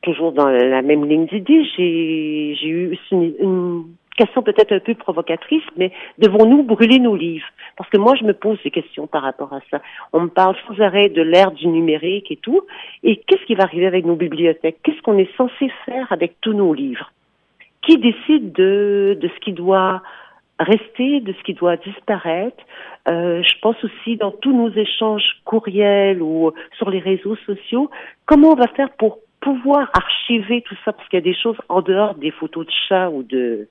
toujours dans la même ligne d'idées, j'ai j'ai eu une, une question peut-être un peu provocatrice, mais devons-nous brûler nos livres? Parce que moi, je me pose des questions par rapport à ça. On me parle sans arrêt de l'ère du numérique et tout. Et qu'est-ce qui va arriver avec nos bibliothèques? Qu'est-ce qu'on est censé faire avec tous nos livres? Qui décide de, de ce qui doit rester, de ce qui doit disparaître? Euh, Je pense aussi dans tous nos échanges courriels ou sur les réseaux sociaux, comment on va faire pour pouvoir archiver tout ça? Parce qu'il y a des choses en dehors des photos de chats ou de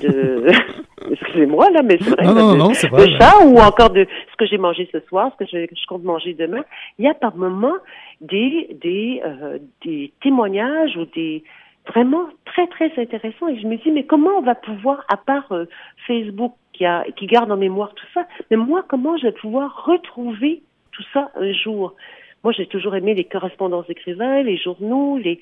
de excusez-moi là mais c'est vrai non, non, de, de chat ou encore de ce que j'ai mangé ce soir ce que je, je, compte manger demain il y a par moments des des euh, des témoignages ou des vraiment très très intéressants et je me dis mais comment on va pouvoir à part euh, Facebook qui a qui garde en mémoire tout ça mais moi comment je vais pouvoir retrouver tout ça un jour? Moi j'ai toujours aimé les correspondances écrivains les journaux les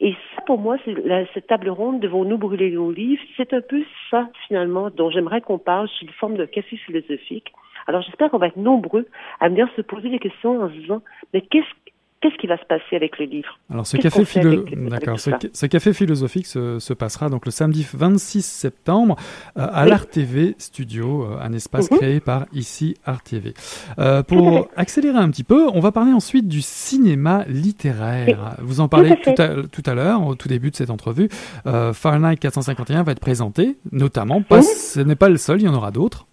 et ça, pour moi, c'est cette table ronde, devons-nous brûler nos livres, c'est un peu ça, finalement, dont j'aimerais qu'on parle sous forme de café philosophique. Alors, j'espère qu'on va être nombreux à venir se poser des questions en se disant, mais qu'est-ce qu'est-ce qui va se passer avec le livre Alors ce café, philo... D'accord, ce, café philosophique se, se, passera donc le samedi 26 septembre euh, à l'Art TV Studio, euh, un espace mhm. créé par ici Art TV. Euh, pour accélérer un petit peu, on va parler ensuite du cinéma littéraire. Vous en parlez tout à, tout à l'heure, au tout début de cette entrevue. Euh, Fahrenheit 451 va être présenté, notamment. Pas. Ce n'est pas le seul, il y en aura d'autres.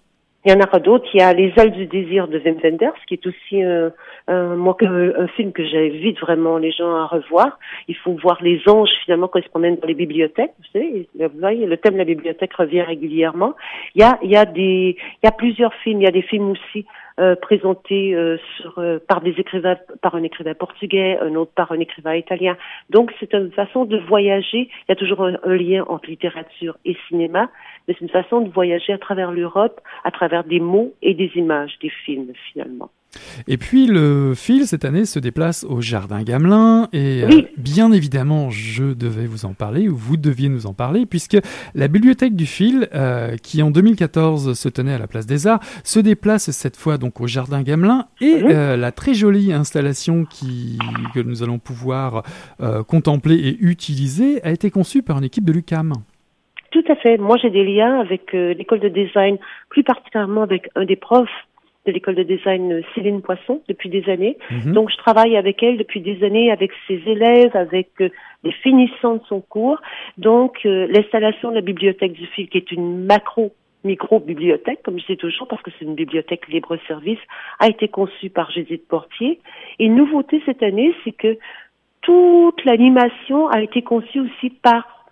Il y en aura d'autres. Il y a Les ailes du désir de Wim Wenders, qui est aussi euh, moi, un film que j'invite vraiment les gens à revoir. Il faut voir les anges finalement quand ils se promènent dans les bibliothèques. Vous savez, le thème de la bibliothèque revient régulièrement. Il y a, il y a des, il y a plusieurs films. Il y a des films aussi euh, présentés euh, sur, euh, par des écrivains, par un écrivain portugais, un autre par un écrivain italien. Donc c'est une façon de voyager. Il y a toujours un lien entre littérature et cinéma, mais c'est une façon de voyager à travers l'Europe, à travers des mots et des images, des films finalement. Et puis le fil cette année se déplace au Jardin Gamelin et euh, bien évidemment je devais vous en parler ou vous deviez nous en parler puisque la bibliothèque du fil euh, qui en 2014 se tenait à la place des Arts se déplace cette fois donc au Jardin Gamelin et euh, la très jolie installation qui, que nous allons pouvoir contempler et utiliser a été conçue par une équipe de l'UCAM. Tout à fait. Moi j'ai des liens avec l'école de design, plus particulièrement avec un des profs de l'école de design euh, Céline Poisson depuis des années. Mhm. Donc je travaille avec elle depuis des années, avec ses élèves, avec euh, les finissants de son cours. Donc euh, l'installation de la bibliothèque du fil, qui est une macro micro-bibliothèque, comme je dis toujours, parce que c'est une bibliothèque libre-service, a été conçue par Judith Portier. Et une nouveauté cette année, c'est que toute l'animation a été conçue aussi par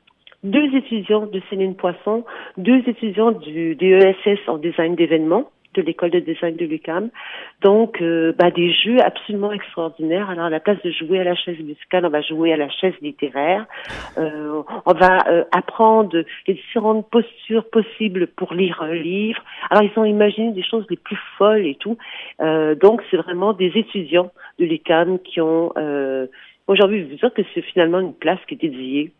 deux étudiants de Céline Poisson, deux étudiants du, du ESS en design d'événements de l'école de design de l'UCAM. Donc, euh, bah, des jeux absolument extraordinaires. Alors, à la place de jouer à la chaise musicale, on va jouer à la chaise littéraire. Euh, on va euh, apprendre les différentes postures possibles pour lire un livre. Alors, ils ont imaginé des choses les plus folles et tout. donc, c'est vraiment des étudiants de l'UCAM qui ont... Aujourd'hui, je veux dire que c'est finalement une place qui est dédiée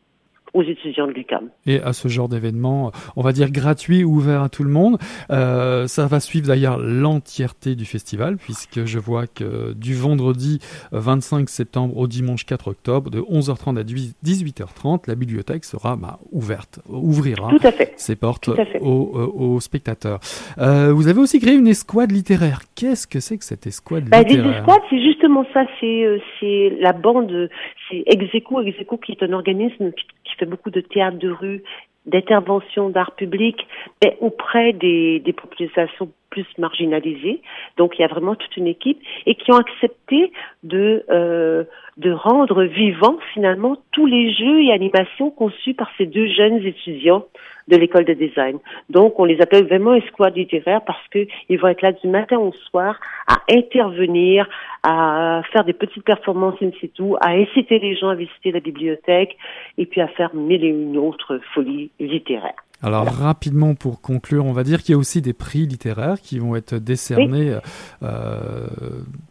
aux étudiants de l'UQAM. Et à ce genre d'événement, on va dire gratuit, ouvert à tout le monde. Euh, ça va suivre d'ailleurs l'entièreté du festival, puisque je vois que du vendredi 25 septembre au dimanche 4 octobre, de 11h30 à 18h30, la bibliothèque sera bah, ouverte, ouvrira ses portes aux, euh, aux, spectateurs. Euh, vous avez aussi créé une escouade littéraire. Qu'est-ce que c'est que cette escouade bah, littéraire? Les escouades, c'est justement ça, c'est euh, la bande, c'est Execo, Execo qui est un organisme qui, beaucoup de théâtre de rue, d'intervention d'art public, mais auprès des populations plus marginalisées. Donc il y a vraiment toute une équipe et qui ont accepté de euh, de rendre vivants finalement tous les jeux et animations conçus par ces deux jeunes étudiants de l'école de design. Donc, on les appelle vraiment escouade littéraire parce qu'ils vont être là du matin au soir à intervenir, à faire des petites performances in situ, à inciter les gens à visiter la bibliothèque et puis à faire mille et une autres folies littéraires. Alors rapidement pour conclure, on va dire qu'il y a aussi des prix littéraires qui vont être décernés euh,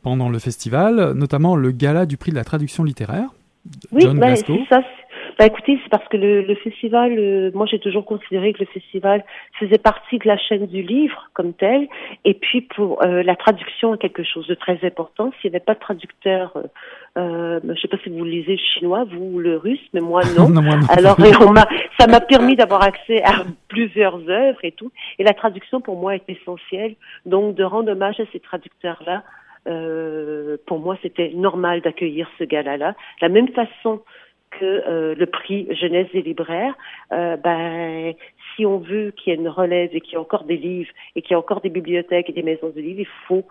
pendant le festival, notamment le gala du prix de la traduction littéraire. Oui, bah, ça. Bah écoutez, c'est parce que le, le festival, euh, moi j'ai toujours considéré que le festival faisait partie de la chaîne du livre comme tel, et puis pour euh, la traduction est quelque chose de très important. S'il n'y avait pas de traducteur, euh, euh je ne sais pas si vous lisez le chinois, vous le russe, mais moi non. Alors on ça m'a permis d'avoir accès à plusieurs œuvres et tout, et la traduction pour moi est essentielle. Donc de rendre hommage à ces traducteurs là. Euh, pour moi, c'était normal d'accueillir ce gala-là. La même façon que euh, le prix jeunesse des libraires, euh, ben, si on veut qu'il y ait une relève et qu'il y ait encore des livres et qu'il y ait encore des bibliothèques et des maisons de livres, il faut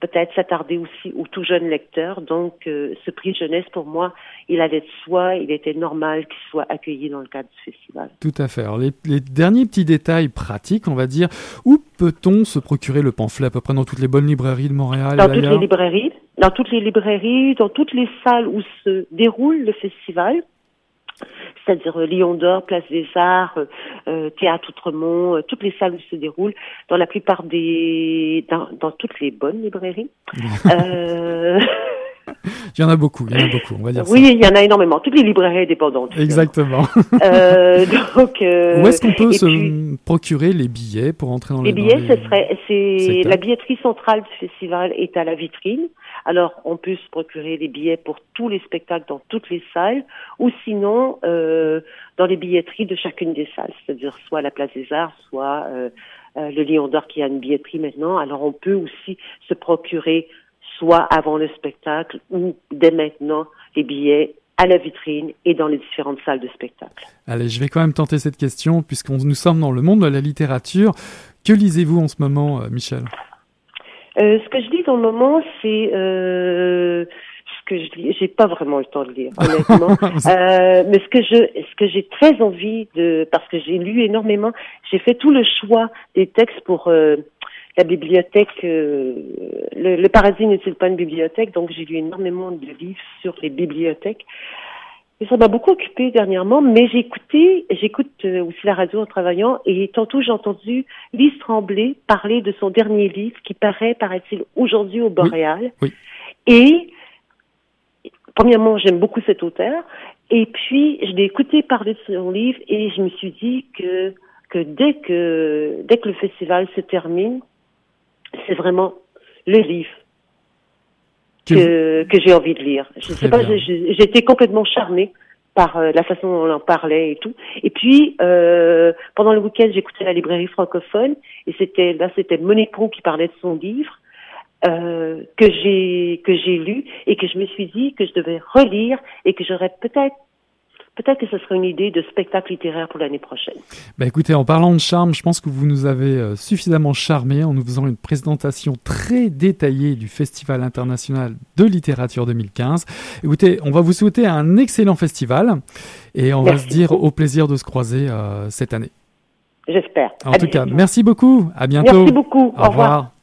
peut-être s'attarder aussi aux tout jeunes lecteurs. Donc, euh, ce prix jeunesse, pour moi, il allait de soi, il était normal qu'il soit accueilli dans le cadre du festival. Tout à fait. Alors, les, les derniers petits détails pratiques, on va dire, où peut-on se procurer le pamphlet à peu près dans toutes les bonnes librairies de Montréal Dans toutes les librairies dans toutes les librairies, dans toutes les salles où se déroule le festival, c'est-à-dire euh, Lyon d'Or, Place des Arts, euh, euh, Théâtre Outremont, toutes les salles où se déroule, dans la plupart des, dans, dans toutes les bonnes librairies. Il y en a beaucoup, il y en a beaucoup, on va dire oui, il y en a énormément. Toutes les librairies indépendantes. Exactement. donc, Où est-ce qu'on peut se procurer les billets pour entrer dans les, les billets ce serait, c'est la billetterie centrale du festival est à la vitrine. Alors, on peut se procurer les billets pour tous les spectacles dans toutes les salles, ou sinon euh, dans les billetteries de chacune des salles, c'est-à-dire soit la Place des Arts, soit euh, euh, le Lion d'Or qui a une billetterie maintenant. Alors, on peut aussi se procurer soit avant le spectacle ou dès maintenant les billets à la vitrine et dans les différentes salles de spectacle. Allez, je vais quand même tenter cette question puisque nous sommes dans le monde de la littérature. Que lisez-vous en ce moment, Michel? Euh, Ce que je lis dans le moment, c'est euh, ce que je lis. J'ai pas vraiment le temps de lire, honnêtement. euh, mais ce que je, ce que j'ai très envie de, parce que j'ai lu énormément, j'ai fait tout le choix des textes pour euh, la bibliothèque, euh, le, paradis n'est-il pas une bibliothèque? Donc j'ai lu énormément de livres sur les bibliothèques. Et ça m'a beaucoup occupé dernièrement, mais j'ai écouté, j'écoute euh, aussi la radio en travaillant, et tantôt j'ai entendu Lise Tremblay parler de son dernier livre qui paraît, paraît-il, aujourd'hui au Boréal. Et premièrement, j'aime beaucoup cet auteur, et puis je l'ai écouté parler de son livre, et je me suis dit que que dès que dès que le festival se termine, c'est vraiment le livre que, que j'ai envie de lire. Je sais pas, j'étais complètement charmée par euh, la façon dont on en parlait et tout. Et puis euh, pendant le week-end, j'écoutais la librairie francophone et c'était là c'était Monique Proux qui parlait de son livre euh, que j'ai que j'ai lu et que je me suis dit que je devais relire et que j'aurais peut-être peut-être que ce serait une idée de spectacle littéraire pour l'année prochaine. Bah écoutez, en parlant de charme, je pense que vous nous avez euh, suffisamment charmé en nous faisant une présentation très détaillée du Festival international de littérature 2015. Écoutez, on va vous souhaiter un excellent festival et on va se dire au plaisir de se croiser euh, cette année. J'espère. En tout cas, merci beaucoup. À bientôt. Merci beaucoup. Au, revoir.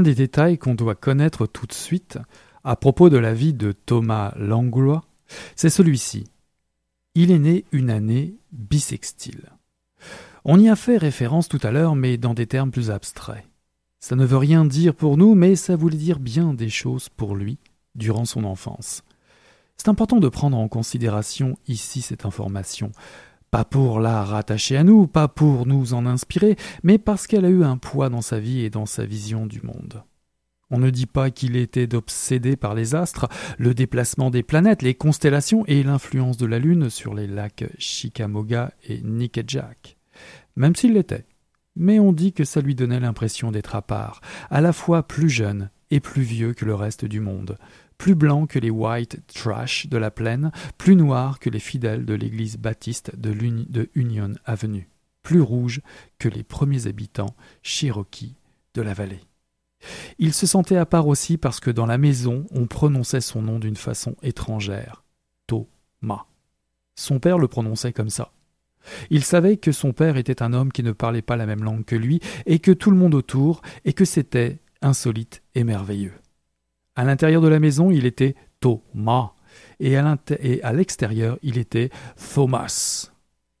Un des détails qu'on doit connaître tout de suite à propos de la vie de Thomas Langlois, c'est celui-ci. il est né une année bissextile. On y a fait référence tout à l'heure, mais dans des termes plus abstraits. Ça ne veut rien dire pour nous, mais ça voulait dire bien des choses pour lui durant son enfance. C'est important de prendre en considération ici cette information, pas pour la rattacher à nous, pas pour nous en inspirer, mais parce qu'elle a eu un poids dans sa vie et dans sa vision du monde. On ne dit pas qu'il était obsédé par les astres, le déplacement des planètes, les constellations et l'influence de la Lune sur les lacs Chickamauga et Nickajack. Même s'il l'était. Mais on dit que ça lui donnait l'impression d'être à part, à la fois plus jeune et plus vieux que le reste du monde, plus blanc que les white trash de la plaine, plus noir que les fidèles de l'église baptiste de, Union Avenue, plus rouge que les premiers habitants Cherokee de la vallée. Il se sentait à part aussi parce que dans la maison, on prononçait son nom d'une façon étrangère. Thomas. Son père le prononçait comme ça. Il savait que son père était un homme qui ne parlait pas la même langue que lui, et que tout le monde autour, et que c'était insolite et merveilleux. À l'intérieur de la maison, il était Thomas, et à l'extérieur, il était Thomas,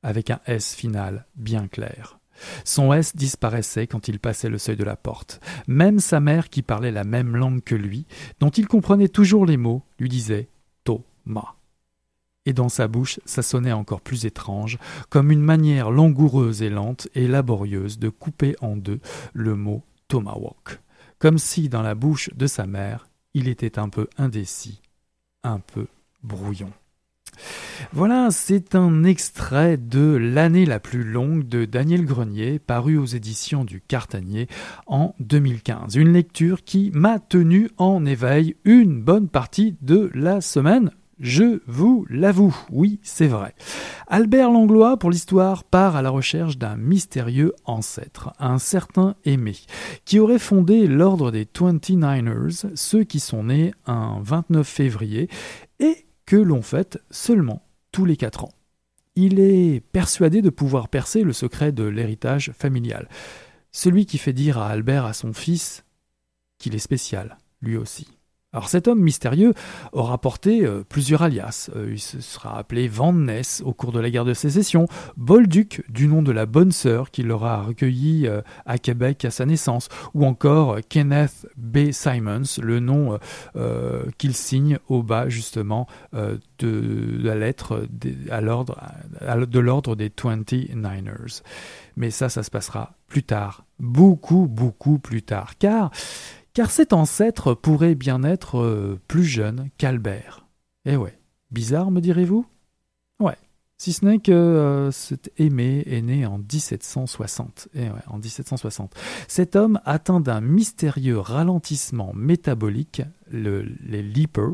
avec un S final bien clair. Son S disparaissait quand il passait le seuil de la porte. Même sa mère, qui parlait la même langue que lui, dont il comprenait toujours les mots, lui disait Thomas. Et dans sa bouche, ça sonnait encore plus étrange, comme une manière langoureuse et lente et laborieuse de couper en deux le mot tomahawk, comme si dans la bouche de sa mère, il était un peu indécis, un peu brouillon. Voilà, c'est un extrait de L'année la plus longue de Daniel Grenier, paru aux éditions du Cartanier en 2015. Une lecture qui m'a tenu en éveil une bonne partie de la semaine. Je vous l'avoue, oui, c'est vrai. Albert Langlois, pour l'histoire, part à la recherche d'un mystérieux ancêtre, un certain Aimé, qui aurait fondé l'ordre des 29ers, ceux qui sont nés un 29 février, et que l'on fête seulement tous les quatre ans. Il est persuadé de pouvoir percer le secret de l'héritage familial. Celui qui fait dire à Albert à son fils qu'il est spécial, lui aussi. Alors cet homme mystérieux aura porté euh, plusieurs alias. Euh, il se sera appelé Van Ness au cours de la guerre de sécession, Bolduc du nom de la bonne sœur qui l'aura recueilli euh, à Québec à sa naissance, ou encore Kenneth B. Simons, le nom qu'il signe au bas justement de, la lettre de l'ordre des 29ers. Mais ça, ça se passera plus tard, beaucoup, beaucoup plus tard, car car cet ancêtre pourrait bien être euh, plus jeune qu'Albert. Eh ouais, bizarre me direz-vous? Ouais, si ce n'est que euh, cet aimé est né en 1760. Eh ouais, en 1760. Cet homme atteint d'un mystérieux ralentissement métabolique, les Leapers,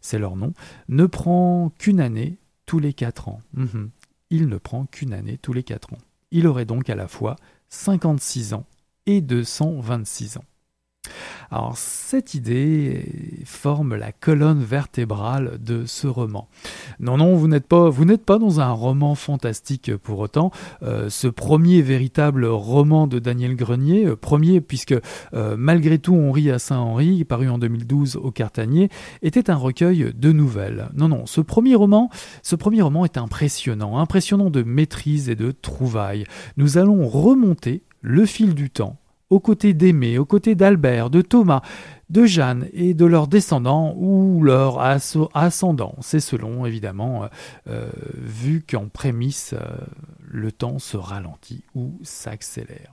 c'est leur nom, ne prend qu'une année tous les quatre ans. Mhm. Il ne prend qu'une année tous les quatre ans. Il aurait donc à la fois 56 ans et 226 ans. Alors cette idée forme la colonne vertébrale de ce roman. Non, non, vous n'êtes pas, vous n'êtes pas dans un roman fantastique pour autant. Euh, ce premier véritable roman de Daniel Grenier, euh, premier puisque euh, malgré tout on rit à Saint-Henri, paru en 2012 au Cartanier, était un recueil de nouvelles. Non, non, ce premier roman, ce premier roman est impressionnant, impressionnant de maîtrise et de trouvailles. Nous allons remonter le fil du temps aux côtés d'Aimé, aux côtés d'Albert, de Thomas, de Jeanne et de leurs descendants ou leurs ascendants. C'est selon, évidemment, euh, euh, vu qu'en prémisse, euh, le temps se ralentit ou s'accélère.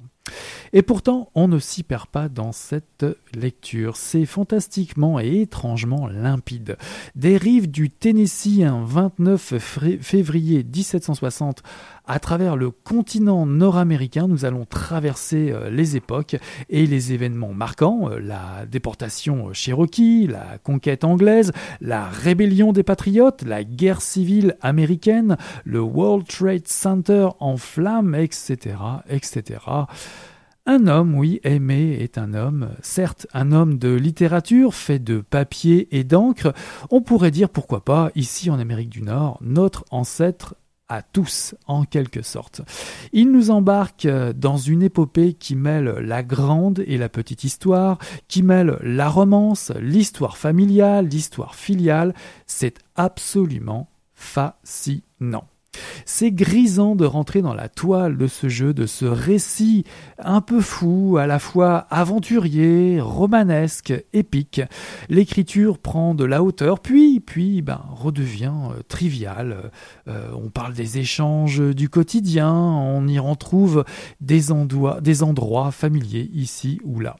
Et pourtant, on ne s'y perd pas dans cette lecture. C'est fantastiquement et étrangement limpide. Des rives du Tennessee, un 29 février 1760, à travers le continent nord-américain, nous allons traverser euh, les époques et les événements marquants, euh, la déportation cherokee, la conquête anglaise, la rébellion des patriotes, la guerre civile américaine, le World Trade Center en flammes, etc., etc. Un homme, oui, aimé est un homme, certes un homme de littérature, fait de papier et d'encre, on pourrait dire pourquoi pas, ici en Amérique du Nord, notre ancêtre à tous, en quelque sorte. Il nous embarque dans une épopée qui mêle la grande et la petite histoire, qui mêle la romance, l'histoire familiale, l'histoire filiale. C'est absolument fascinant. C'est grisant de rentrer dans la toile de ce jeu, de ce récit un peu fou, à la fois aventurier, romanesque, épique. L'écriture prend de la hauteur, puis, puis, ben, redevient euh, triviale. Euh, on parle des échanges du quotidien, on y retrouve des des endroits familiers ici ou là.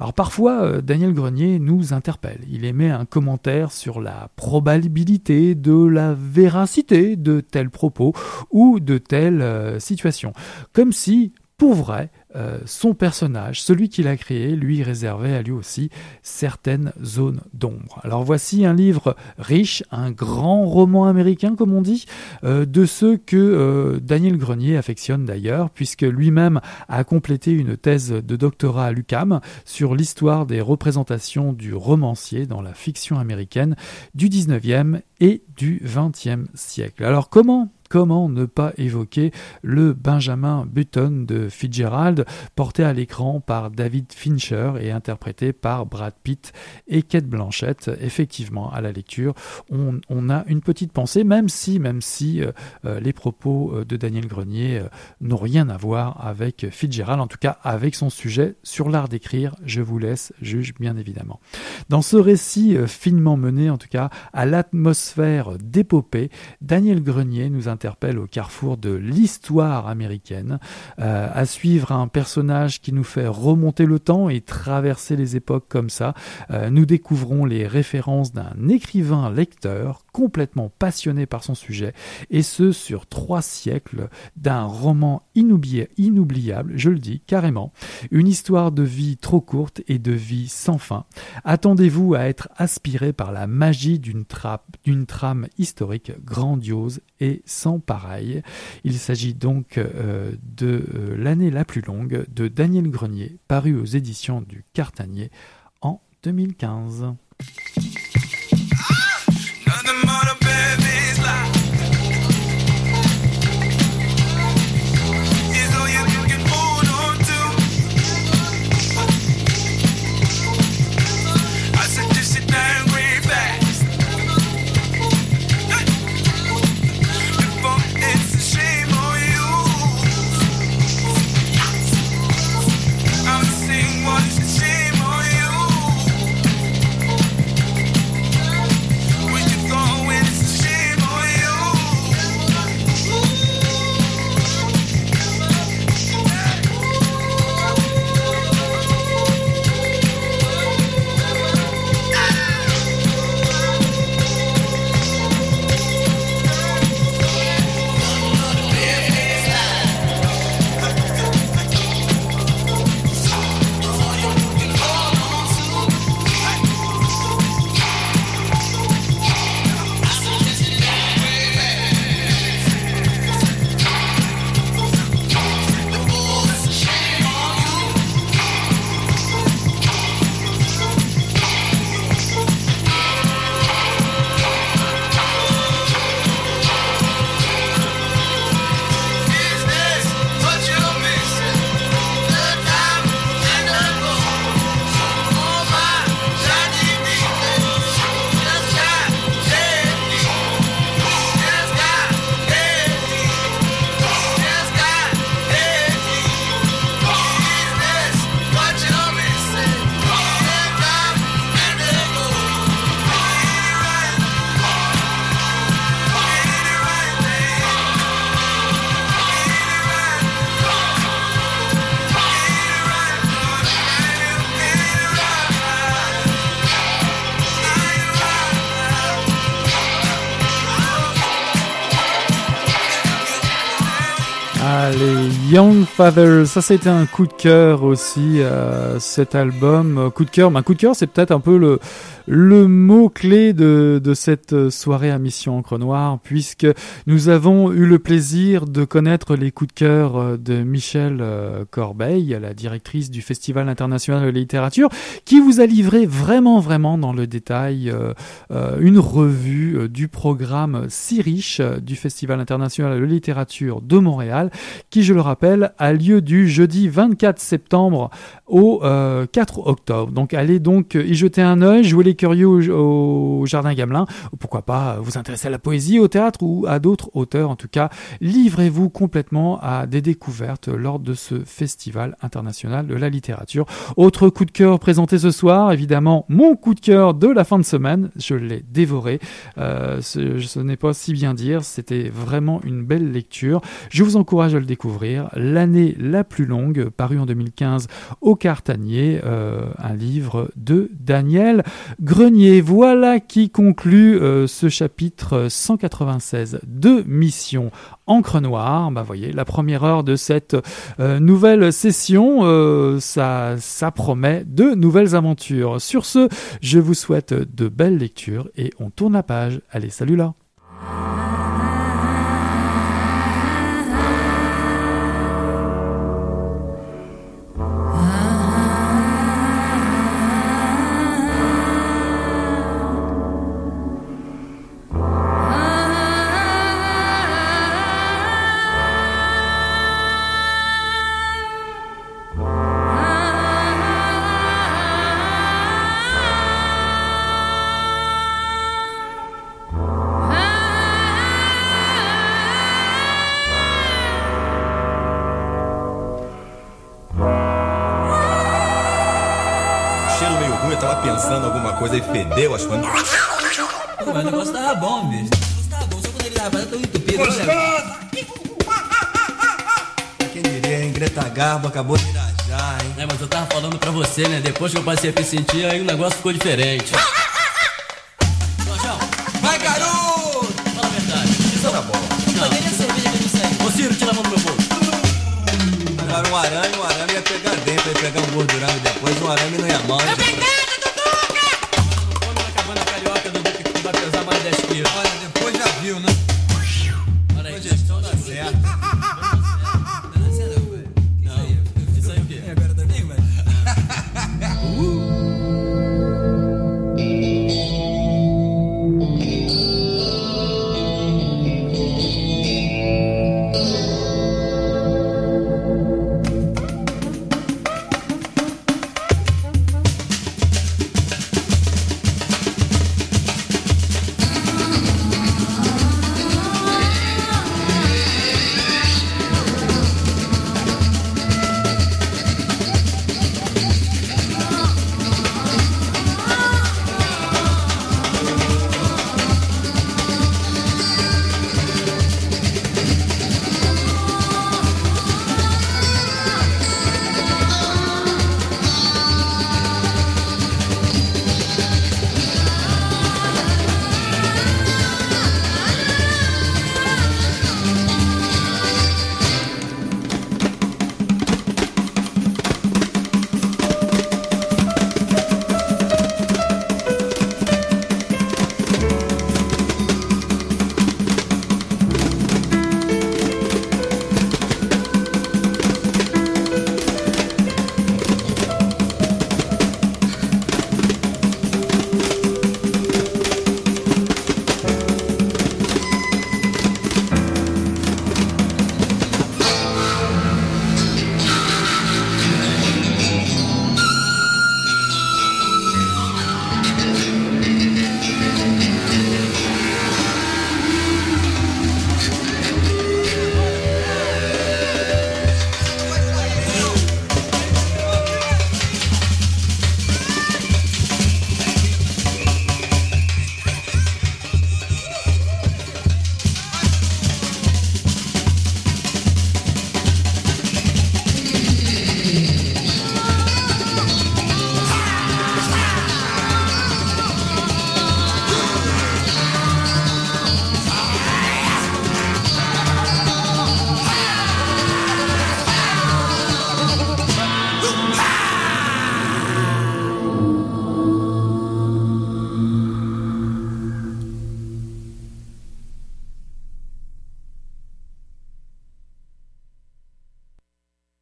Alors parfois, euh, Daniel Grenier nous interpelle. Il émet un commentaire sur la probabilité de la véracité de tels propos ou de telle euh, situation. Comme si, pour vrai, euh, son personnage, celui qu'il a créé, lui réservait à lui aussi certaines zones d'ombre. Alors voici un livre riche, un grand roman américain comme on dit, euh, de ceux que euh, Daniel Grenier affectionne d'ailleurs, puisque lui-même a complété une thèse de doctorat à l'UCAM sur l'histoire des représentations du romancier dans la fiction américaine du 19e et du 20e siècle. Alors comment comment ne pas évoquer le Benjamin Button de Fitzgerald, porté à l'écran par David Fincher et interprété par Brad Pitt et Kate Blanchett. Effectivement, à la lecture, on, a une petite pensée, même si, même si euh, euh, les propos euh, de Daniel Grenier n'ont rien à voir avec Fitzgerald, en tout cas avec son sujet sur l'art d'écrire. Je vous laisse juge, bien évidemment. Dans ce récit finement mené, en tout cas, à l'atmosphère d'épopée, Daniel Grenier nous interpelle au carrefour de l'histoire américaine, euh, à suivre un personnage qui nous fait remonter le temps et traverser les époques comme ça. Euh, nous découvrons les références d'un écrivain lecteur complètement passionné par son sujet, et ce sur trois siècles d'un roman inoubliable, je le dis carrément, une histoire de vie trop courte et de vie sans fin. Attendez-vous à être aspiré par la magie d'une trame historique grandiose et sans pareil. Il s'agit donc euh, de euh, l'année la plus longue de Daniel Grenier, paru aux éditions du Cartanier en 2015. Young Fathers, ça c'était un coup de cœur aussi, euh, cet album. Coup de cœur, un coup de cœur c'est peut-être un peu le, le mot-clé de, de, cette soirée à Mission Encre Noire, puisque nous avons eu le plaisir de connaître les coups de cœur euh, de Michel euh, Corbeil, la directrice du Festival international de littérature, qui vous a livré vraiment, vraiment dans le détail euh, une revue du programme si riche du Festival international de littérature de Montréal, qui, je le rappelle, a lieu du jeudi 24 septembre au 4 octobre. Donc allez donc y jeter un œil, jouez curieux au, Jardin Gamelin, ou pourquoi pas vous intéresser à la poésie, au théâtre ou à d'autres auteurs. En tout cas, livrez-vous complètement à des découvertes lors de ce festival international de la littérature. Autre coup de cœur présenté ce soir, évidemment, mon coup de cœur de la fin de semaine. Je l'ai dévoré. Euh, ce, ce n'est pas si bien dire. C'était vraiment une belle lecture. Je vous encourage à le découvrir. L'année la plus longue, paru en 2015 au Cartanier, euh, un livre de Daniel Grenier. Voilà qui conclut euh, ce chapitre 196 de Mission Encre Noire. Bah voyez, la première heure de cette euh, nouvelle session, ça, ça promet de nouvelles aventures. Sur ce, je vous souhaite de belles lectures et on tourne la page. Allez, salut là fedeu as coisas. Mas o negócio tava bom, bicho. O negócio tava bom, só quando ele tava tão entupido. Gostoso! Quem diria, hein? Greta Garbo acabou de irajar, hein? É, mas eu tava falando pra você, né? Depois que eu passei a me sentir, aí o negócio ficou diferente.